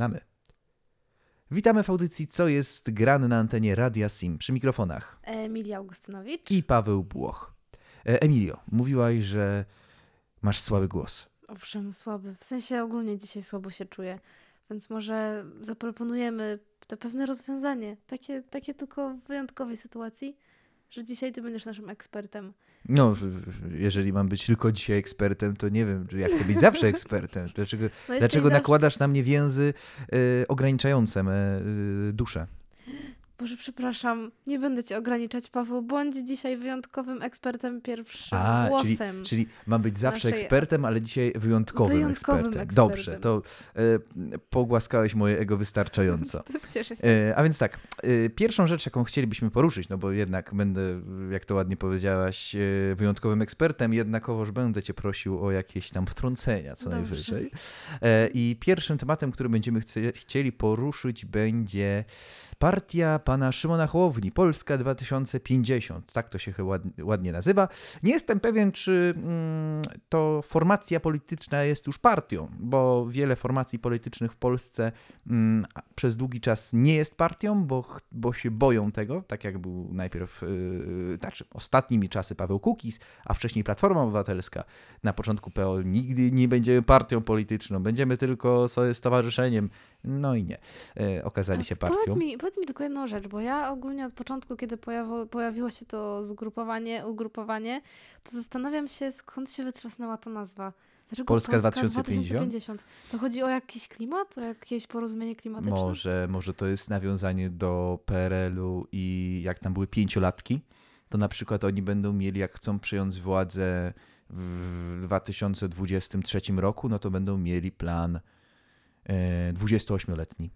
Zaczynamy. Witamy w audycji Co jest grane na antenie Radia Sim przy mikrofonach Emilia Augustynowicz. i Paweł Błoch. E, Emilio, mówiłaś, że masz słaby głos. Owszem, słaby. W sensie ogólnie dzisiaj słabo się czuję. Więc może zaproponujemy to pewne rozwiązanie. Takie, takie tylko w wyjątkowej sytuacji, że dzisiaj ty będziesz naszym ekspertem. No, jeżeli mam być tylko dzisiaj ekspertem, to nie wiem, jak chcę być zawsze ekspertem. Dlaczego, No dlaczego zawsze- nakładasz na mnie więzy e, ograniczające me e, duszę? Boże, przepraszam, nie będę cię ograniczać, Paweł. Bądź dzisiaj wyjątkowym ekspertem pierwszym A, czyli, głosem. czyli mam być zawsze naszej- ekspertem, ale dzisiaj wyjątkowym, Wyjątkowym ekspertem. ekspertem. Dobrze, to e, pogłaskałeś moje ego wystarczająco. Cieszę się. E, a więc tak, e, pierwszą rzecz, jaką chcielibyśmy poruszyć, no bo jednak będę, jak to ładnie powiedziałaś, e, wyjątkowym ekspertem, jednakowoż będę cię prosił o jakieś tam wtrącenia co Dobrze. najwyżej. E, I pierwszym tematem, który będziemy chcieli poruszyć będzie partia pana Szymona Hołowni, Polska 2050. Tak to się chyba ładnie, nazywa. Nie jestem pewien, czy mm, to formacja polityczna jest już partią, bo wiele formacji politycznych w Polsce mm, przez długi czas nie jest partią, bo, bo się boją tego, tak jak był najpierw, yy, znaczy ostatnimi czasy Paweł Kukiz, a wcześniej Platforma Obywatelska. Na początku PO nigdy nie będziemy partią polityczną, będziemy tylko stowarzyszeniem. No i nie. E, okazali się partią. Powiedz mi, powiedz mi tylko jedną rzecz, bo ja ogólnie od początku, kiedy pojawiło, pojawiło się to zgrupowanie, ugrupowanie, to zastanawiam się, skąd się wytrzasnęła ta nazwa. Dlaczego Polska 2050? To chodzi o jakiś klimat, o jakieś porozumienie klimatyczne? Może, może to jest nawiązanie do PRL-u i jak tam były pięciolatki, to na przykład oni będą mieli, jak chcą przyjąć władzę w 2023 roku, no to będą mieli plan 28-letni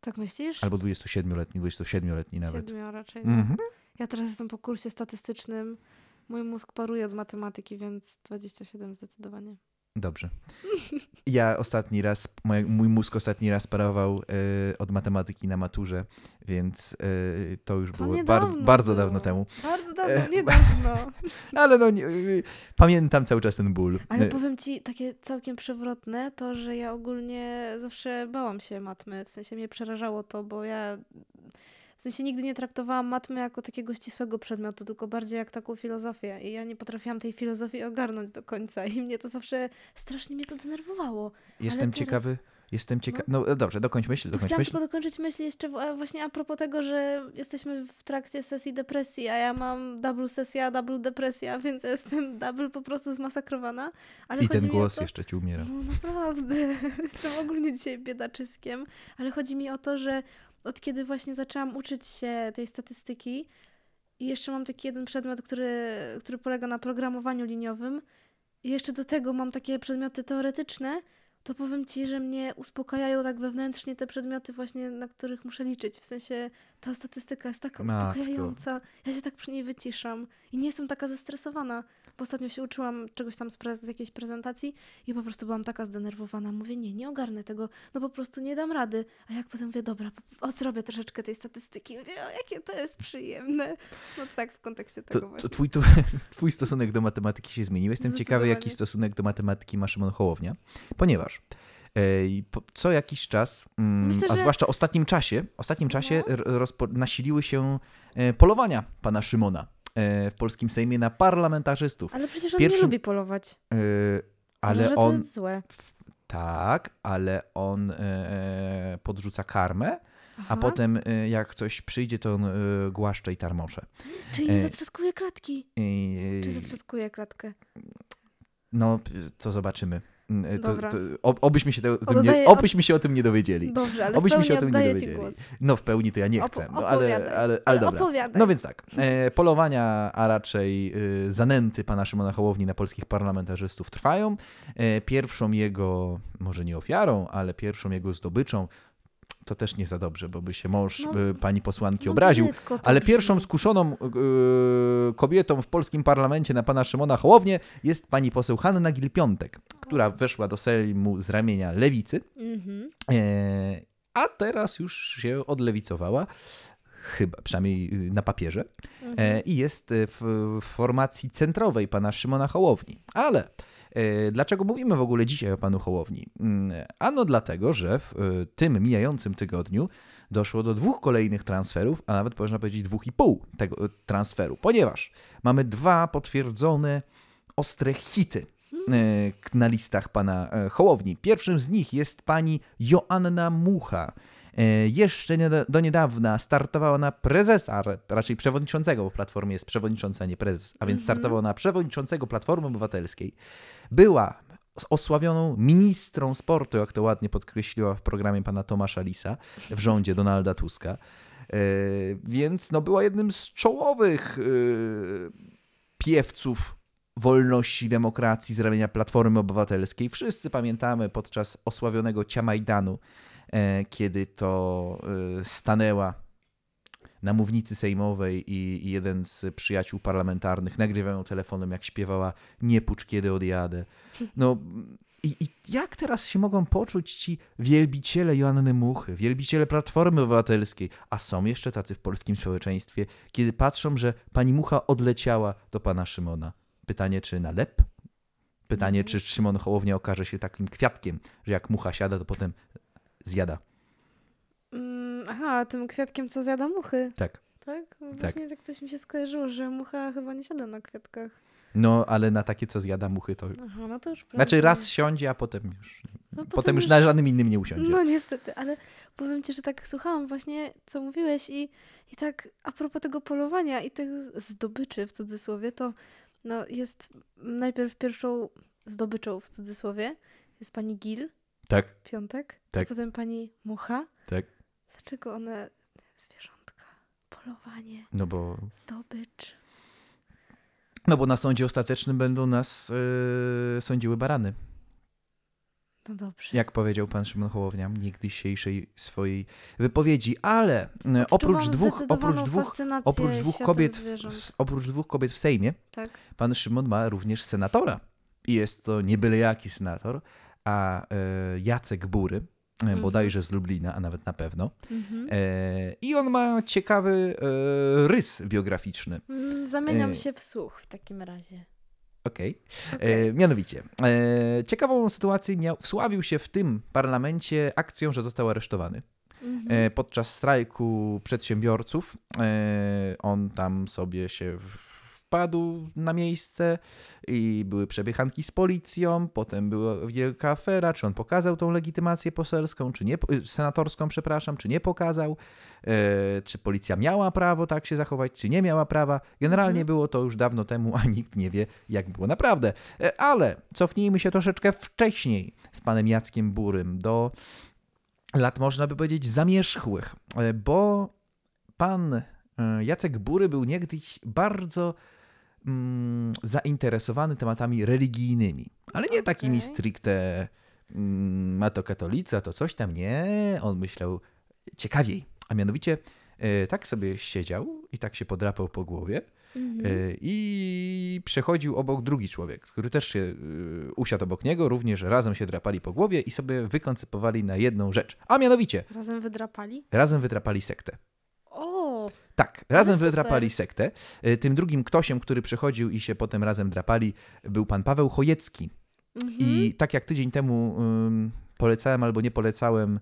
Tak myślisz? albo 27-letni, 27-letni nawet. Siedmiu raczej. no. Mhm. Ja teraz jestem po kursie statystycznym. Mój mózg paruje od matematyki, więc 27 zdecydowanie. Dobrze. Ja ostatni raz, mój, mój mózg ostatni raz parował e, od matematyki na maturze, więc e, to już To było niedawno bardzo, było. dawno temu. Bardzo E, dawno, niedawno. Ale no, nie, y, pamiętam cały czas ten ból. Ale Y, powiem ci, takie całkiem przewrotne, to że ja ogólnie zawsze bałam się matmy. W sensie mnie przerażało to, bo ja w sensie nigdy nie traktowałam matmy jako takiego ścisłego przedmiotu, tylko bardziej jak taką filozofię. I ja nie potrafiłam tej filozofii ogarnąć do końca. I mnie to zawsze strasznie mnie to denerwowało. Jestem teraz- ciekawy. Jestem ciekawy. No e, dobrze, dokończ myśl, dokończ Chciałam myśl. tylko dokończyć myśl jeszcze właśnie a propos tego, że jesteśmy w trakcie sesji depresji, a ja mam double sesja, double depresja, więc jestem double po prostu zmasakrowana. Ale I ten głos to, jeszcze ci umiera. No naprawdę, jestem ogólnie dzisiaj biedaczyskiem, ale chodzi mi o to, że od kiedy właśnie zaczęłam uczyć się tej statystyki i jeszcze mam taki jeden przedmiot, który, który polega na programowaniu liniowym i jeszcze do tego mam takie przedmioty teoretyczne, to powiem Ci, że mnie uspokajają tak wewnętrznie te przedmioty właśnie, na których muszę liczyć. W sensie ta statystyka jest taka uspokajająca. Ja się tak przy niej wyciszam i nie jestem taka zestresowana. Bo ostatnio się uczyłam czegoś tam z, prez- z jakiejś prezentacji i po prostu byłam taka zdenerwowana. Mówię, nie, nie ogarnę tego, no po prostu nie dam rady. A jak potem mówię, dobra, odzrobię troszeczkę tej statystyki. Mówię, o, jakie to jest przyjemne. No tak w kontekście tego To, właśnie. to twój, twój stosunek do matematyki się zmienił. Jestem ciekawy, jaki stosunek do matematyki ma Szymon Hołownia, ponieważ co jakiś czas, mm, Myślę, a że- zwłaszcza ostatnim czasie, ostatnim czasie No. r- rozpo, nasiliły się e, polowania pana Szymona w polskim Sejmie na parlamentarzystów. Ale przecież on pierwszym- nie lubi polować. E, ale Może to on, jest złe. tak, ale on e, podrzuca karmę, a Aha. potem e, jak ktoś przyjdzie, to on e, głaszcze i tarmosze. Czyli e, zatrzaskuje klatki. I- Czy zatrzaskuje klatkę? No, to zobaczymy. Mm, To, Dobra. to, ob- obyśmy, się te, o tym nie, obyśmy się o tym nie dowiedzieli. Dobrze, ale Obyśmy się o tym nie dowiedzieli. No w pełni to ja nie chcę, no, ale, ale, ale Ale dobra. opowiadaj. No więc tak, e, polowania, a raczej e, zanęty pana Szymona Hołowni na polskich parlamentarzystów trwają. E, pierwszą jego, może nie ofiarą, ale pierwszą jego zdobyczą, to też nie za dobrze, bo by się mąż No, e, pani posłanki No obraził, to ale pierwszą skuszoną e, kobietą w polskim parlamencie na pana Szymona Hołownię jest pani poseł Hanna Gil-Piątek, która weszła do Sejmu z ramienia lewicy, Mhm. e, a teraz już się odlewicowała, chyba, przynajmniej y, na papierze, e, Mhm. i jest e, w formacji centrowej pana Szymona Hołowni. Ale E, Dlaczego mówimy w ogóle dzisiaj o panu Hołowni? Mm, Ano dlatego, że w tym mijającym tygodniu doszło do dwóch kolejnych transferów, a nawet można powiedzieć dwóch i pół tego transferu, ponieważ mamy dwa potwierdzone ostre hity na listach pana e, Hołowni. Pierwszym z nich jest pani Joanna Mucha. E, Jeszcze nie- do niedawna startowała na prezesa, raczej przewodniczącego, bo w Platformie jest przewodniczący, a nie prezes, a więc startowała na przewodniczącego Platformy Obywatelskiej. Była osławioną ministrą sportu, jak to ładnie podkreśliła w programie pana Tomasza Lisa w rządzie Donalda Tuska. E, Więc no, była jednym z czołowych e, piewców wolności, demokracji z ramienia Platformy Obywatelskiej. Wszyscy pamiętamy podczas osławionego Ciamajdanu, e, kiedy to e, stanęła na mównicy sejmowej i, jeden z przyjaciół parlamentarnych nagrywał ją telefonem, jak śpiewała Nie pucz, kiedy odjadę. No i, i jak teraz się mogą poczuć ci wielbiciele Joanny Muchy, wielbiciele Platformy Obywatelskiej, a są jeszcze tacy w polskim społeczeństwie, kiedy patrzą, że pani Mucha odleciała do pana Szymona. Pytanie, czy na lep? Pytanie, czy Szymon Hołownia okaże się takim kwiatkiem, że jak mucha siada, to potem zjada. Mm, aha, tym kwiatkiem, co zjada muchy. Tak. Tak? Właśnie tak coś mi się skojarzyło, że mucha chyba nie siada na kwiatkach. No, ale na takie, co zjada muchy, to... Aha, no to już Znaczy prawda. raz siądzie, a potem już... No, Potem już na żadnym innym nie usiądzie. No niestety, ale powiem ci, że tak słuchałam właśnie, co mówiłeś i, i tak a propos tego polowania i tych zdobyczy w cudzysłowie, to no, jest najpierw pierwszą zdobyczą w cudzysłowie jest pani Gil, Tak, piątek, Tak. potem pani Mucha. tak. Dlaczego one, zwierzątka, polowanie, No bo, zdobycz. no bo na sądzie ostatecznym będą nas yy, sądziły barany. No dobrze. Jak powiedział pan Szymon Hołownia w niegdysiejszej swojej wypowiedzi. Ale oprócz Odczuwam dwóch, zdecydowaną oprócz dwóch, oprócz dwóch kobiet, w, oprócz dwóch kobiet w Sejmie, Tak. pan Szymon ma również senatora. I jest to nie byle jaki senator, a e, Jacek Bury, e, Mhm. bodajże z Lublina, a nawet na pewno. Mhm. E, I on ma ciekawy e, rys biograficzny. Mm, Zamieniam e, się w słuch w takim razie. Okej. Okej. E, Mianowicie, e, ciekawą sytuację miał, wsławił się w tym parlamencie akcją, że został aresztowany. Mhm. E, podczas strajku przedsiębiorców e, on tam sobie się w- wpadł na miejsce i były przebiechanki z policją, potem była wielka afera, czy on pokazał tą legitymację poselską, czy nie, y, senatorską, przepraszam, czy nie pokazał, e, czy policja miała prawo tak się zachować, czy nie miała prawa. Generalnie Mhm. było to już dawno temu, a nikt nie wie, jak było naprawdę. E, Ale cofnijmy się troszeczkę wcześniej z panem Jackiem Burym do lat, można by powiedzieć, zamierzchłych, e, bo pan Jacek Bury był niegdyś bardzo mm, zainteresowany tematami religijnymi, ale nie takimi Okej. stricte mm, a to katolicy, a to coś tam, nie, on myślał ciekawiej, a mianowicie e, tak sobie siedział i tak się podrapał po głowie Mhm. e, i przechodził obok drugi człowiek, który też się e, usiadł obok niego, również razem się drapali po głowie i sobie wykoncypowali na jedną rzecz, a mianowicie Razem wydrapali? razem wydrapali sektę. Tak, razem wydrapali sektę. E, Tym drugim ktośem, który przychodził i się potem razem drapali, był pan Paweł Chojecki. Mhm. I tak jak tydzień temu ym, polecałem albo nie polecałem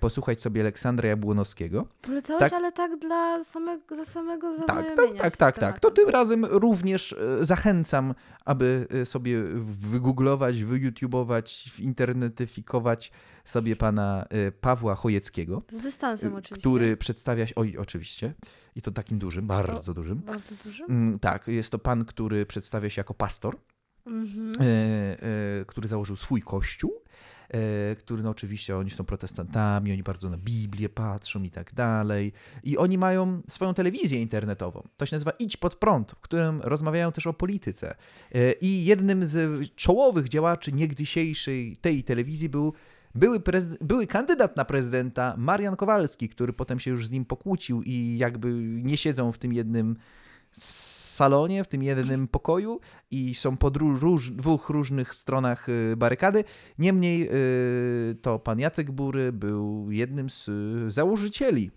posłuchać sobie Aleksandra Jabłonowskiego. Polecałeś, tak. ale tak dla samego, za samego Tak, zaznajomienia tak, tak, z tak, tak. To tym razem również e, zachęcam, aby e, sobie wygooglować, wyyoutubować, internetyfikować sobie pana e, Pawła Chojeckiego, Z dystansem oczywiście. który przedstawia się, oj oczywiście, i to takim dużym, bardzo dużym. Bardzo duży. Mm, Tak, jest to pan, który przedstawia się jako pastor, Mhm. e, e, który założył swój kościół, e, który no oczywiście oni są protestantami, oni bardzo na Biblię patrzą i tak dalej. I oni mają swoją telewizję internetową. To się nazywa Idź pod prąd, w którym rozmawiają też o polityce. I jednym z czołowych działaczy niegdysiejszej tej telewizji był były, były kandydat na prezydenta Marian Kowalski, który potem się już z nim pokłócił i jakby nie siedzą w tym jednym salonie, w tym jednym pokoju i są po róż, dwóch różnych stronach y, barykady. Niemniej y, to pan Jacek Bury był jednym z y, założycieli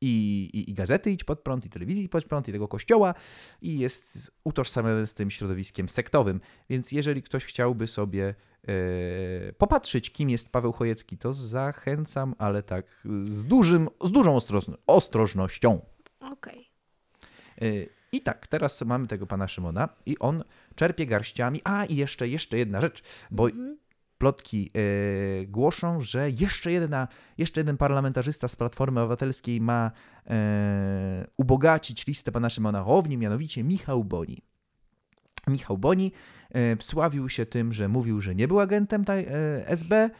i, i, i gazety Idź Pod Prąd, i telewizji Idź Pod Prąd, i tego kościoła i jest utożsamiony z tym środowiskiem sektowym. Więc jeżeli ktoś chciałby sobie e, popatrzeć, kim jest Paweł Chojecki, to zachęcam, ale tak z, dużym, z dużą ostrożno- ostrożnością. Okej. Y, I tak, teraz mamy tego pana Szymona i on czerpie garściami. A i jeszcze, jeszcze jedna rzecz, bo Mhm. plotki y, głoszą, że jeszcze, jedna, jeszcze jeden parlamentarzysta z Platformy Obywatelskiej ma y, ubogacić listę pana Szymona Hołowni, mianowicie Michał Boni. Michał Boni y, sławił się tym, że mówił, że nie był agentem taj, SB,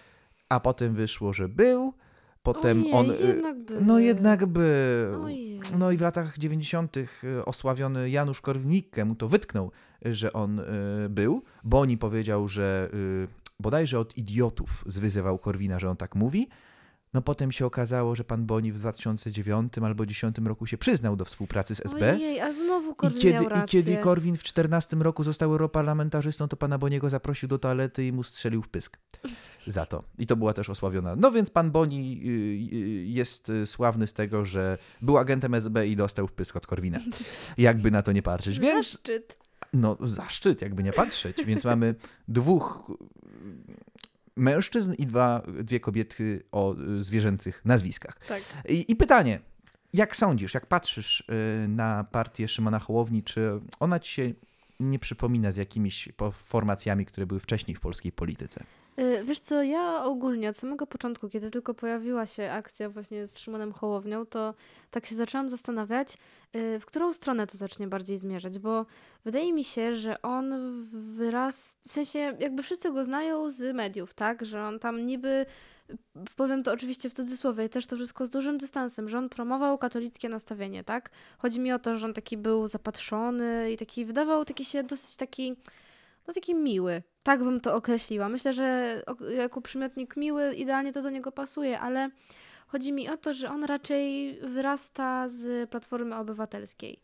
a potem wyszło, że był. Potem Ojej, on. y, jednak. No jednak był. Ojej. No i w latach 90. osławiony Janusz Korwin-Mikke mu to wytknął, że on y, był. Boni powiedział, że y, bodajże od idiotów zwyzywał Korwina, że on tak mówi. No potem się okazało, że pan Boni w 2009 albo 2010 roku się przyznał do współpracy z SB. Ojej, a znowu I Korwin kiedy, miał I rację. kiedy Korwin w 2014 roku został europarlamentarzystą, to pana Boniego zaprosił do toalety i mu strzelił w pysk za to. I to była też osławiona. No więc pan Boni y, y, jest y, sławny z tego, że był agentem SB i dostał w pysk od Korwina. Jakby na to nie patrzeć. Więc Zaszczyt. no zaszczyt, jakby nie patrzeć. Więc mamy dwóch mężczyzn i dwa, dwie kobiety o y, zwierzęcych nazwiskach. Tak. I, I pytanie, jak sądzisz, jak patrzysz y, na partię Szymona Hołowni, czy ona ci się nie przypomina z jakimiś formacjami, które były wcześniej w polskiej polityce? Y, Wiesz co, ja ogólnie od samego początku, kiedy tylko pojawiła się akcja właśnie z Szymonem Hołownią, to tak się zaczęłam zastanawiać, y, w którą stronę to zacznie bardziej zmierzać, bo wydaje mi się, że on wyraz, w sensie jakby wszyscy go znają z mediów, tak, że on tam niby, powiem to oczywiście w cudzysłowie, też to wszystko z dużym dystansem, że on promował katolickie nastawienie, tak. Chodzi mi o to, że on taki był zapatrzony i taki wydawał taki się dosyć taki no taki miły. Tak bym to określiła. Myślę, że jako przymiotnik miły idealnie to do niego pasuje, ale chodzi mi o to, że on raczej wyrasta z Platformy Obywatelskiej.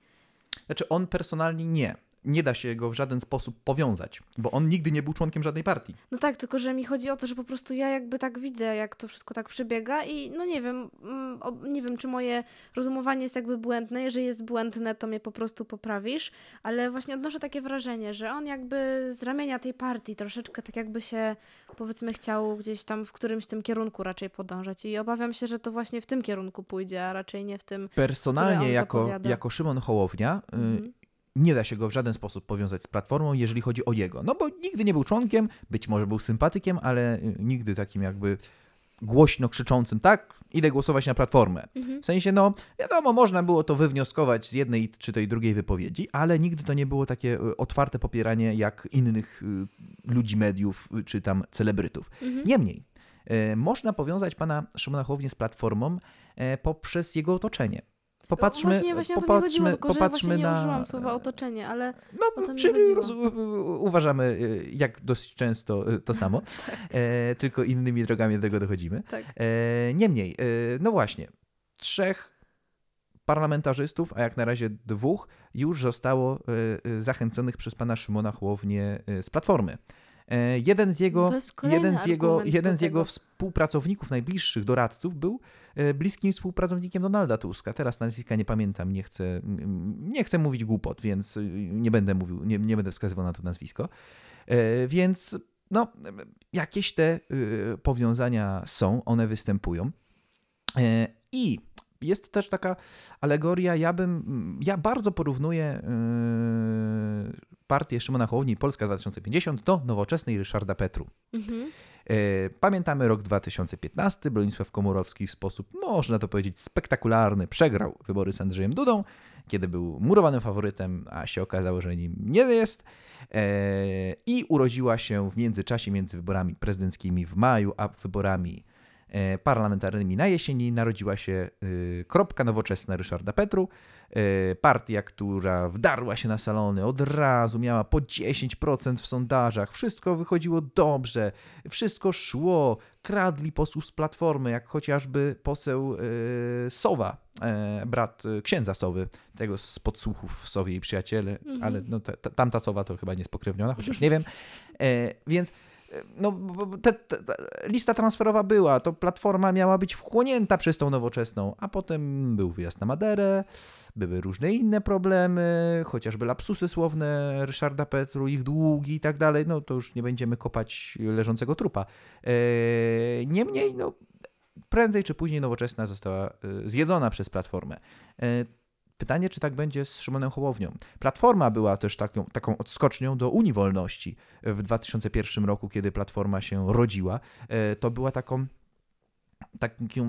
Znaczy on personalnie nie. Nie da się go w żaden sposób powiązać, bo on nigdy nie był członkiem żadnej partii. No tak, tylko że mi chodzi o to, że po prostu ja jakby tak widzę, jak to wszystko tak przebiega i no nie wiem, mm, nie wiem, czy moje rozumowanie jest jakby błędne. Jeżeli jest błędne, to mnie po prostu poprawisz, ale właśnie odnoszę takie wrażenie, że on jakby z ramienia tej partii troszeczkę tak jakby się powiedzmy chciał gdzieś tam w którymś tym kierunku raczej podążać i obawiam się, że to właśnie w tym kierunku pójdzie, a raczej nie w tym. Personalnie on jako, zapowiada. jako Szymon Hołownia y, Mhm. Nie da się go w żaden sposób powiązać z Platformą, jeżeli chodzi o jego. No bo nigdy nie był członkiem, być może był sympatykiem, ale y, nigdy takim jakby głośno krzyczącym, tak, idę głosować na Platformę. Mhm. W sensie, no, wiadomo, można było to wywnioskować z jednej czy tej drugiej wypowiedzi, ale nigdy to nie było takie y, otwarte popieranie jak innych y, ludzi mediów czy tam celebrytów. Mhm. Niemniej, można powiązać pana Szymona Hołownię z Platformą e, poprzez jego otoczenie. Popatrzmy, właśnie, właśnie mi chodziło, popatrzmy, tylko że ja popatrzmy właśnie nie na. użyłam słowa otoczenie, ale No, czyli roz, uważamy, e, jak dosyć często e, to samo, e, tylko innymi drogami do tego dochodzimy. tak. E, niemniej, e, no właśnie, trzech parlamentarzystów, a jak na razie dwóch, już zostało e, zachęconych przez pana Szymona Hołownię e, z Platformy. E, jeden z jego, jeden z jego, jeden z jego współpracowników, najbliższych doradców był e, bliskim współpracownikiem Donalda Tuska. Teraz nazwiska nie pamiętam, nie chcę, nie chcę mówić głupot, więc y, nie będę mówił, nie, nie będę wskazywał na to nazwisko. E, Więc no, jakieś te powiązania są, one występują. E, I jest też taka alegoria, ja bym, ja bardzo porównuję y, partię Szymona Hołowni Polska 2050 do nowoczesnej Ryszarda Petru. Mhm. E, Pamiętamy rok 2015. Bronisław Komorowski w sposób, można to powiedzieć, spektakularny przegrał wybory z Andrzejem Dudą, kiedy był murowanym faworytem, a się okazało, że nim nie jest. E, I urodziła się w międzyczasie między wyborami prezydenckimi w maju, a wyborami e, parlamentarnymi na jesieni narodziła się y, kropka nowoczesna Ryszarda Petru. E, Partia, która wdarła się na salony, od razu miała po 10% w sondażach, wszystko wychodziło dobrze, wszystko szło, kradli posłów z Platformy, jak chociażby poseł e, Sowa, e, brat e, księdza Sowy, tego z podsłuchów w Sowie i Przyjaciele, Mhm. ale no, ta, ta, tamta Sowa to chyba niespokrewniona, chociaż nie wiem. E, więc no, te, te, te, lista transferowa była, to platforma miała być wchłonięta przez tą nowoczesną, a potem był wyjazd na Maderę, były różne inne problemy, chociażby lapsusy słowne Ryszarda Petru, ich długi i tak dalej, no to już nie będziemy kopać leżącego trupa. E, niemniej, no, prędzej czy później nowoczesna została e, zjedzona przez platformę. Pytanie, czy tak będzie z Szymonem Hołownią. Platforma była też taką, taką odskocznią do Unii Wolności w 2001 roku, kiedy Platforma się rodziła. E, To była taką,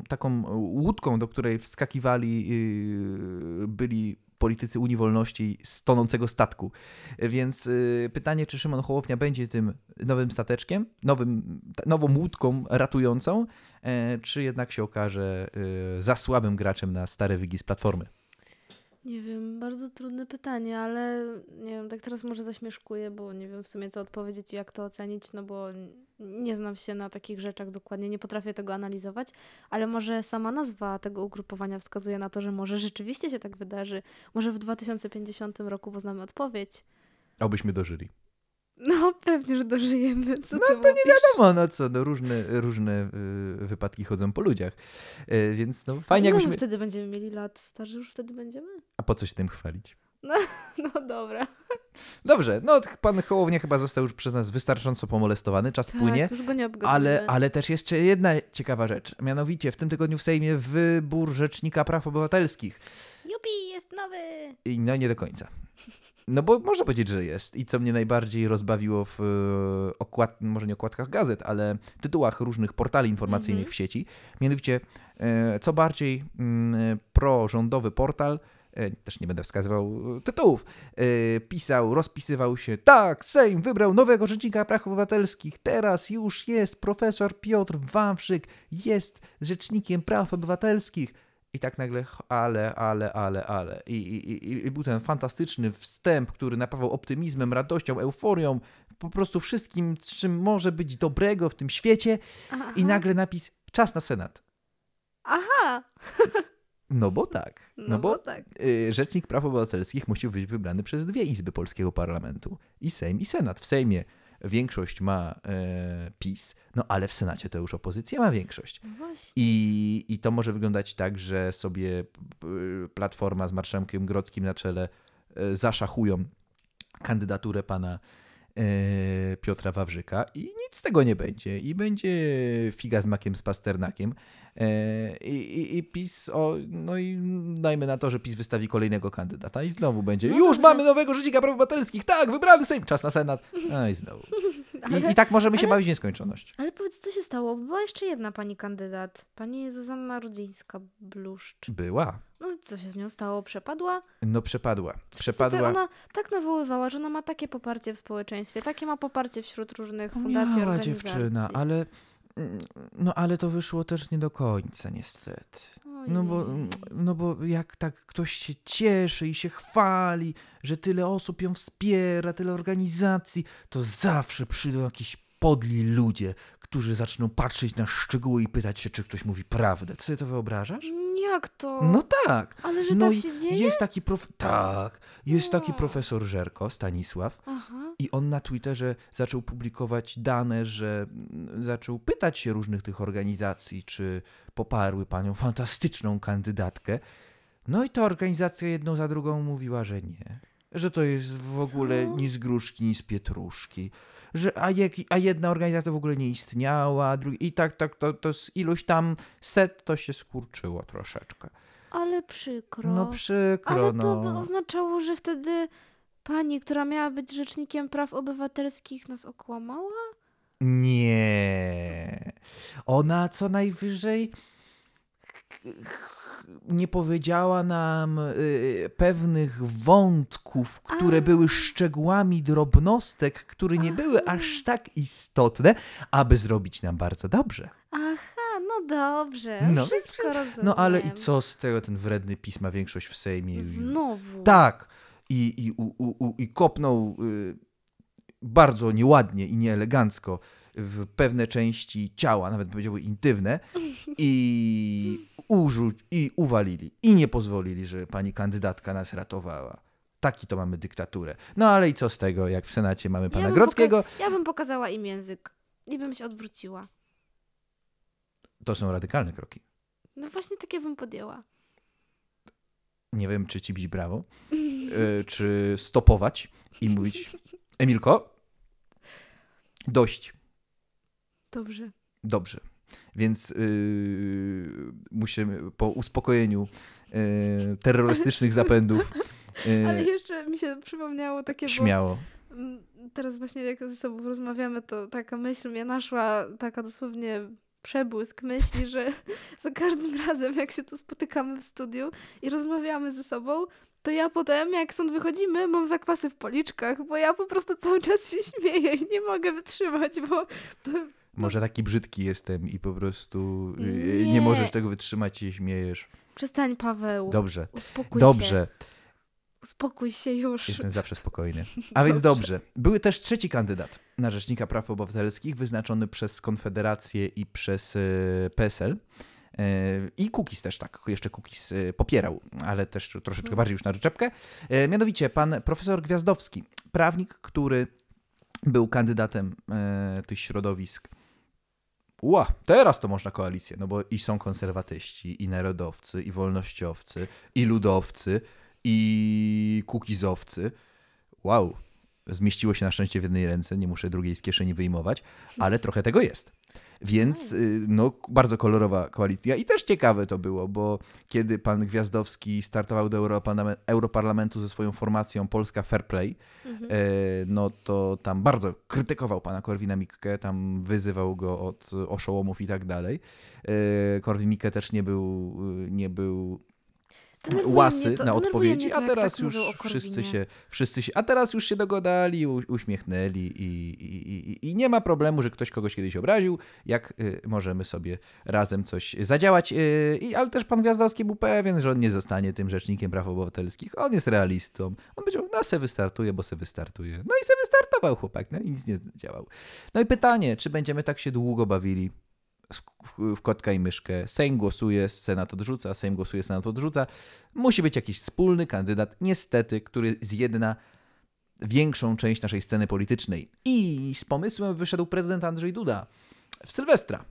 taką, łódką, do której wskakiwali yy, byli politycy Unii Wolności z tonącego statku. Więc yy, pytanie, czy Szymon Hołownia będzie tym nowym stateczkiem, nowym, nową łódką ratującą, e, czy jednak się okaże yy, za słabym graczem na stare wygi z Platformy. Nie wiem, bardzo trudne pytanie, ale nie wiem, tak teraz może zaśmieszkuję, bo nie wiem w sumie co odpowiedzieć i jak to ocenić, no bo nie znam się na takich rzeczach dokładnie, nie potrafię tego analizować, ale może sama nazwa tego ugrupowania wskazuje na to, że może rzeczywiście się tak wydarzy. Może w 2050 roku poznamy odpowiedź. Obyśmy dożyli. No, pewnie, że dożyjemy. Co No to nie mówisz? wiadomo, no co, no różne, różne y, wypadki chodzą po ludziach. Y, więc no fajnie my jakbyśmy... wtedy będziemy mieli lat? Starzy już wtedy będziemy? A po co się tym chwalić? No dobra. Dobrze, no pan Hołownia chyba został już przez nas wystarczająco pomolestowany, czas płynie. Tak, już go nie. Ale, ale też jeszcze jedna ciekawa rzecz. Mianowicie w tym tygodniu w Sejmie wybór Rzecznika Praw Obywatelskich. Jest nowy! I no nie do końca. No bo można powiedzieć, że jest. I co mnie najbardziej rozbawiło w e, okład, może nie okładkach gazet, ale tytułach różnych portali informacyjnych Mhm. w sieci. Mianowicie, e, co bardziej mm, prorządowy portal, e, też nie będę wskazywał e, tytułów, e, pisał, rozpisywał się, tak, Sejm wybrał nowego Rzecznika Praw Obywatelskich, teraz już jest profesor Piotr Wawrzyk, jest Rzecznikiem Praw Obywatelskich. I tak nagle, ale, ale, ale, ale. I, i, i, I był ten fantastyczny wstęp, który napawał optymizmem, radością, euforią, po prostu wszystkim, czym może być dobrego w tym świecie. Aha. I nagle napis czas na Senat. Aha! No bo tak. No, No, bo, bo tak. y, Rzecznik Praw Obywatelskich musi być wybrany przez dwie izby polskiego parlamentu. I Sejm, i Senat. W Sejmie większość ma e, PiS, no ale w Senacie to już opozycja ma większość. No właśnie. I, I to może wyglądać tak, że sobie p- Platforma z Marszałkiem Grodzkim na czele e, zaszachują kandydaturę pana e, Piotra Wawrzyka i nic z tego nie będzie. I będzie figa z makiem z pasternakiem. E, I, i, I PiS, o, no i dajmy na to, że PiS wystawi kolejnego kandydata i znowu będzie. No Już mamy nowego Rzecznika Praw Obywatelskich, tak, wybrany Sejm, czas na Senat. No i znowu. Ale, I, I tak możemy się ale- bawić w nieskończoność. ale powiedz, co się stało? Była jeszcze jedna pani kandydat. Pani Zuzanna Rudzińska-Bluszcz. Była. No co się z nią stało? Przepadła? No przepadła. Wszyscy Przepadła. Ona tak nawoływała, że ona ma takie poparcie w społeczeństwie, takie ma poparcie wśród różnych fundacji, Miała organizacji. dziewczyna, ale no ale to wyszło też nie do końca niestety. No bo, no bo jak tak ktoś się cieszy i się chwali, że tyle osób ją wspiera, tyle organizacji, to zawsze przyjdą jakieś podli ludzie, którzy zaczną patrzeć na szczegóły i pytać się, czy ktoś mówi prawdę. Ty sobie to wyobrażasz? Jak to? No tak. Ale że no tak się dzieje? Jest taki prof... Tak. Jest taki profesor Żerko, Stanisław, Aha. i on na Twitterze zaczął publikować dane, że mm, zaczął pytać się różnych tych organizacji, czy poparły panią fantastyczną kandydatkę. No i ta organizacja jedną za drugą mówiła, że nie. Że to jest w ogóle Co? ni z gruszki, ni z pietruszki. Że, a, jak, a jedna organizacja w ogóle nie istniała, a drugi, i tak, tak, to, to z iluś tam set to się skurczyło troszeczkę. Ale przykro. No przykro, Ale to no. by oznaczało, że wtedy pani, która miała być rzecznikiem praw obywatelskich, nas okłamała? Nie. Ona co najwyżej nie powiedziała nam y, pewnych wątków, które A. były szczegółami drobnostek, które nie były Aha. aż tak istotne, aby zrobić nam bardzo dobrze. Aha, no dobrze. No, wszystko rozumiem. No ale i co z tego ten wredny PiS ma większość w Sejmie? Znowu. Tak. I, i, u, u, u, i kopnął y, bardzo nieładnie i nieelegancko w pewne części ciała, nawet powiedziałby intymne, i urzuć, i uwalili. I nie pozwolili, żeby pani kandydatka nas ratowała. Taki to mamy dyktaturę. No ale i co z tego, jak w Senacie mamy pana bym Grodzkiego? Ja bym pokazała im język. i bym się odwróciła. To są radykalne kroki. No właśnie takie bym podjęła. Nie wiem, czy ci bić brawo, e, czy stopować i mówić Emilko, dość. Dobrze. Dobrze. Więc yy, musimy po uspokojeniu yy, terrorystycznych zapędów. Yy, Ale jeszcze mi się przypomniało takie, bo śmiało. mm, teraz właśnie jak ze sobą rozmawiamy, to taka myśl mnie naszła, taka dosłownie przebłysk myśli, że za każdym razem jak się tu spotykamy w studiu i rozmawiamy ze sobą, to ja potem, jak stąd wychodzimy, mam zakwasy w policzkach, bo ja po prostu cały czas się śmieję i nie mogę wytrzymać, bo to, Może taki brzydki jestem i po prostu yy, nie. Nie. możesz tego wytrzymać i się śmiejesz. Przestań, Paweł. Dobrze. Uspokój się. Dobrze. Uspokój się już. Jestem zawsze spokojny. A więc dobrze. Były też trzeci kandydat na Rzecznika Praw Obywatelskich, wyznaczony przez Konfederację i przez e, PSL. E, I Kukiz też tak, jeszcze Kukiz e, popierał, ale też troszeczkę Mhm. bardziej już na rzeczepkę. Mianowicie pan profesor Gwiazdowski, prawnik, który był kandydatem tych środowisk. Ła, teraz to można koalicję, no bo i są konserwatyści, i narodowcy, i wolnościowcy, i ludowcy, i kukizowcy. Wow, zmieściło się na szczęście w jednej ręce, nie muszę drugiej z kieszeni wyjmować, ale trochę tego jest. Więc y, no, bardzo kolorowa koalicja i też ciekawe to było, bo kiedy pan Gwiazdowski startował do Europarlame- Europarlamentu ze swoją formacją Polska Fair Play, Mhm. e, no to tam bardzo krytykował pana Korwina-Mikke, tam wyzywał go od oszołomów i tak dalej. E, Korwin-Mikke też nie był, y, nie był łasy to- na odpowiedzi, mnie a teraz tak już wszyscy się, wszyscy się, a teraz już się dogadali, u, uśmiechnęli i, i, i, i nie ma problemu, że ktoś kogoś kiedyś obraził, jak y, możemy sobie razem coś zadziałać. Y, ale też pan Gwiazdowski był pewien, że on nie zostanie tym rzecznikiem praw obywatelskich. On jest realistą. On powiedział, no se wystartuje, bo se wystartuje. No i se wystartował chłopak, no i nic nie działał. No i pytanie, czy będziemy tak się długo bawili w, kotka i myszkę. Sejm głosuje, Senat odrzuca, Sejm głosuje, Senat odrzuca. Musi być jakiś wspólny kandydat, niestety, który zjedna większą część naszej sceny politycznej. I z pomysłem wyszedł prezydent Andrzej Duda w Sylwestra.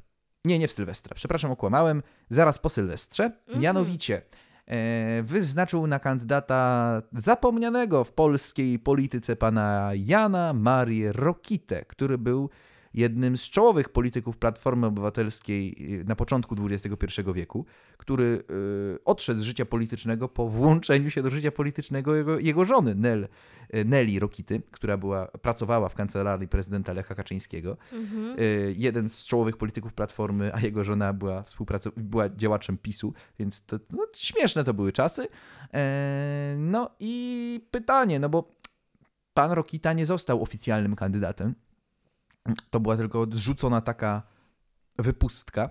Nie, nie w Sylwestra, przepraszam, okłamałem. Zaraz po Sylwestrze. Mhm. Mianowicie e, wyznaczył na kandydata zapomnianego w polskiej polityce pana Jana Marię Rokitę, który był jednym z czołowych polityków Platformy Obywatelskiej y, na początku XXI wieku, który y, odszedł z życia politycznego po włączeniu się do życia politycznego jego, jego żony, Nel, y, Neli Rokity, która była, pracowała w kancelarii prezydenta Lecha Kaczyńskiego. Mhm. Jeden z czołowych polityków Platformy, a jego żona była, współpracow- była działaczem PiSu, więc to, no, śmieszne to były czasy. E, no i pytanie, no bo pan Rokita nie został oficjalnym kandydatem. To była tylko zrzucona taka wypustka,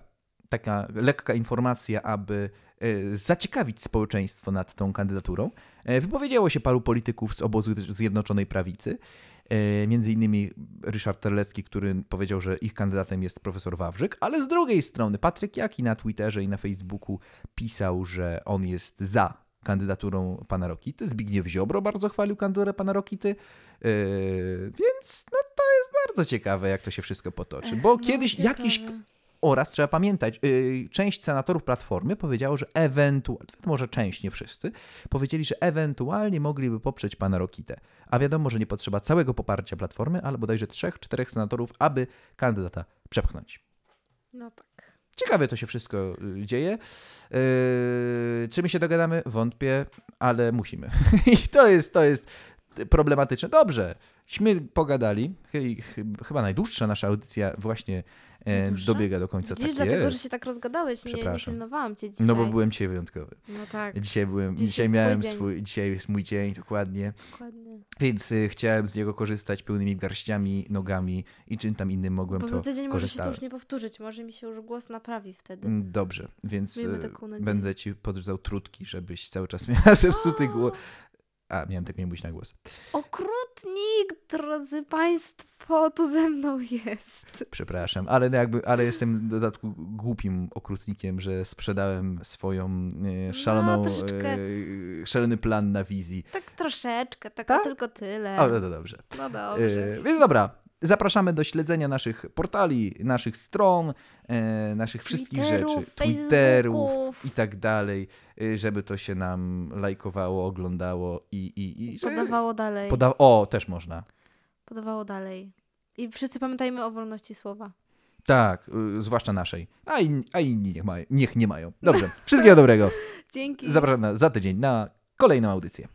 taka lekka informacja, aby e, zaciekawić społeczeństwo nad tą kandydaturą. E, Wypowiedziało się paru polityków z obozu Zjednoczonej Prawicy. E, Między innymi Ryszard Terlecki, który powiedział, że ich kandydatem jest profesor Wawrzyk, ale z drugiej strony Patryk Jaki na Twitterze i na Facebooku pisał, że on jest za kandydaturą pana Rokity. Zbigniew Ziobro bardzo chwalił kandydaturę pana Rokity, więc no, bardzo ciekawe, jak to się wszystko potoczy, bo No, kiedyś jakiś oraz trzeba pamiętać, yy, część senatorów Platformy powiedziało, że ewentualnie, może część, nie wszyscy, powiedzieli, że ewentualnie mogliby poprzeć pana Rokitę. A wiadomo, że nie potrzeba całego poparcia Platformy, ale bodajże trzech, czterech senatorów, aby kandydata przepchnąć. No tak. Ciekawe to się wszystko y, dzieje. Yy, czy my się dogadamy? Wątpię, ale musimy. I to jest, to jest problematyczne. Dobrze, śmy pogadali. Chy- chy- Chyba najdłuższa nasza audycja właśnie e, Najdłuższa? dobiega do końca. Widzisz, tak dlatego, jest. że się tak rozgadałeś, nie, nie pilnowałam cię dzisiaj. No bo byłem dzisiaj wyjątkowy. No tak, Dzisiaj byłem, Dziś dzisiaj miałem swój, dzisiaj jest mój dzień, dokładnie. dokładnie. Więc y, chciałem z niego korzystać pełnymi garściami, nogami i czym tam innym mogłem Bo to za tydzień może się to już nie powtórzyć, może mi się już głos naprawi wtedy. Mm, Dobrze, więc y, będę ci podrzucał trutki, żebyś cały czas miała zepsuty głos. A, miałem tego nie mówić na głos. Okrutnik, drodzy państwo, tu ze mną jest. Przepraszam, ale no jakby, ale jestem w dodatku głupim okrutnikiem, że sprzedałem swoją e, szaloną, No, troszeczkę. e, szalony plan na wizji. Tak troszeczkę, tak Tak? tylko tyle. Ale to dobrze. No dobrze. E, więc dobra, Zapraszamy do śledzenia naszych portali, naszych stron, e, naszych wszystkich Twitterów, rzeczy, Twitterów Facebooków. i tak dalej, y, żeby to się nam lajkowało, oglądało i... i, i Podawało dalej. Poda- o, też można. Podawało dalej. I wszyscy pamiętajmy o wolności słowa. Tak, y, zwłaszcza naszej. A, in, a inni niech, mają, niech nie mają. Dobrze, wszystkiego dobrego. Dzięki. Zapraszam na, za tydzień na kolejną audycję.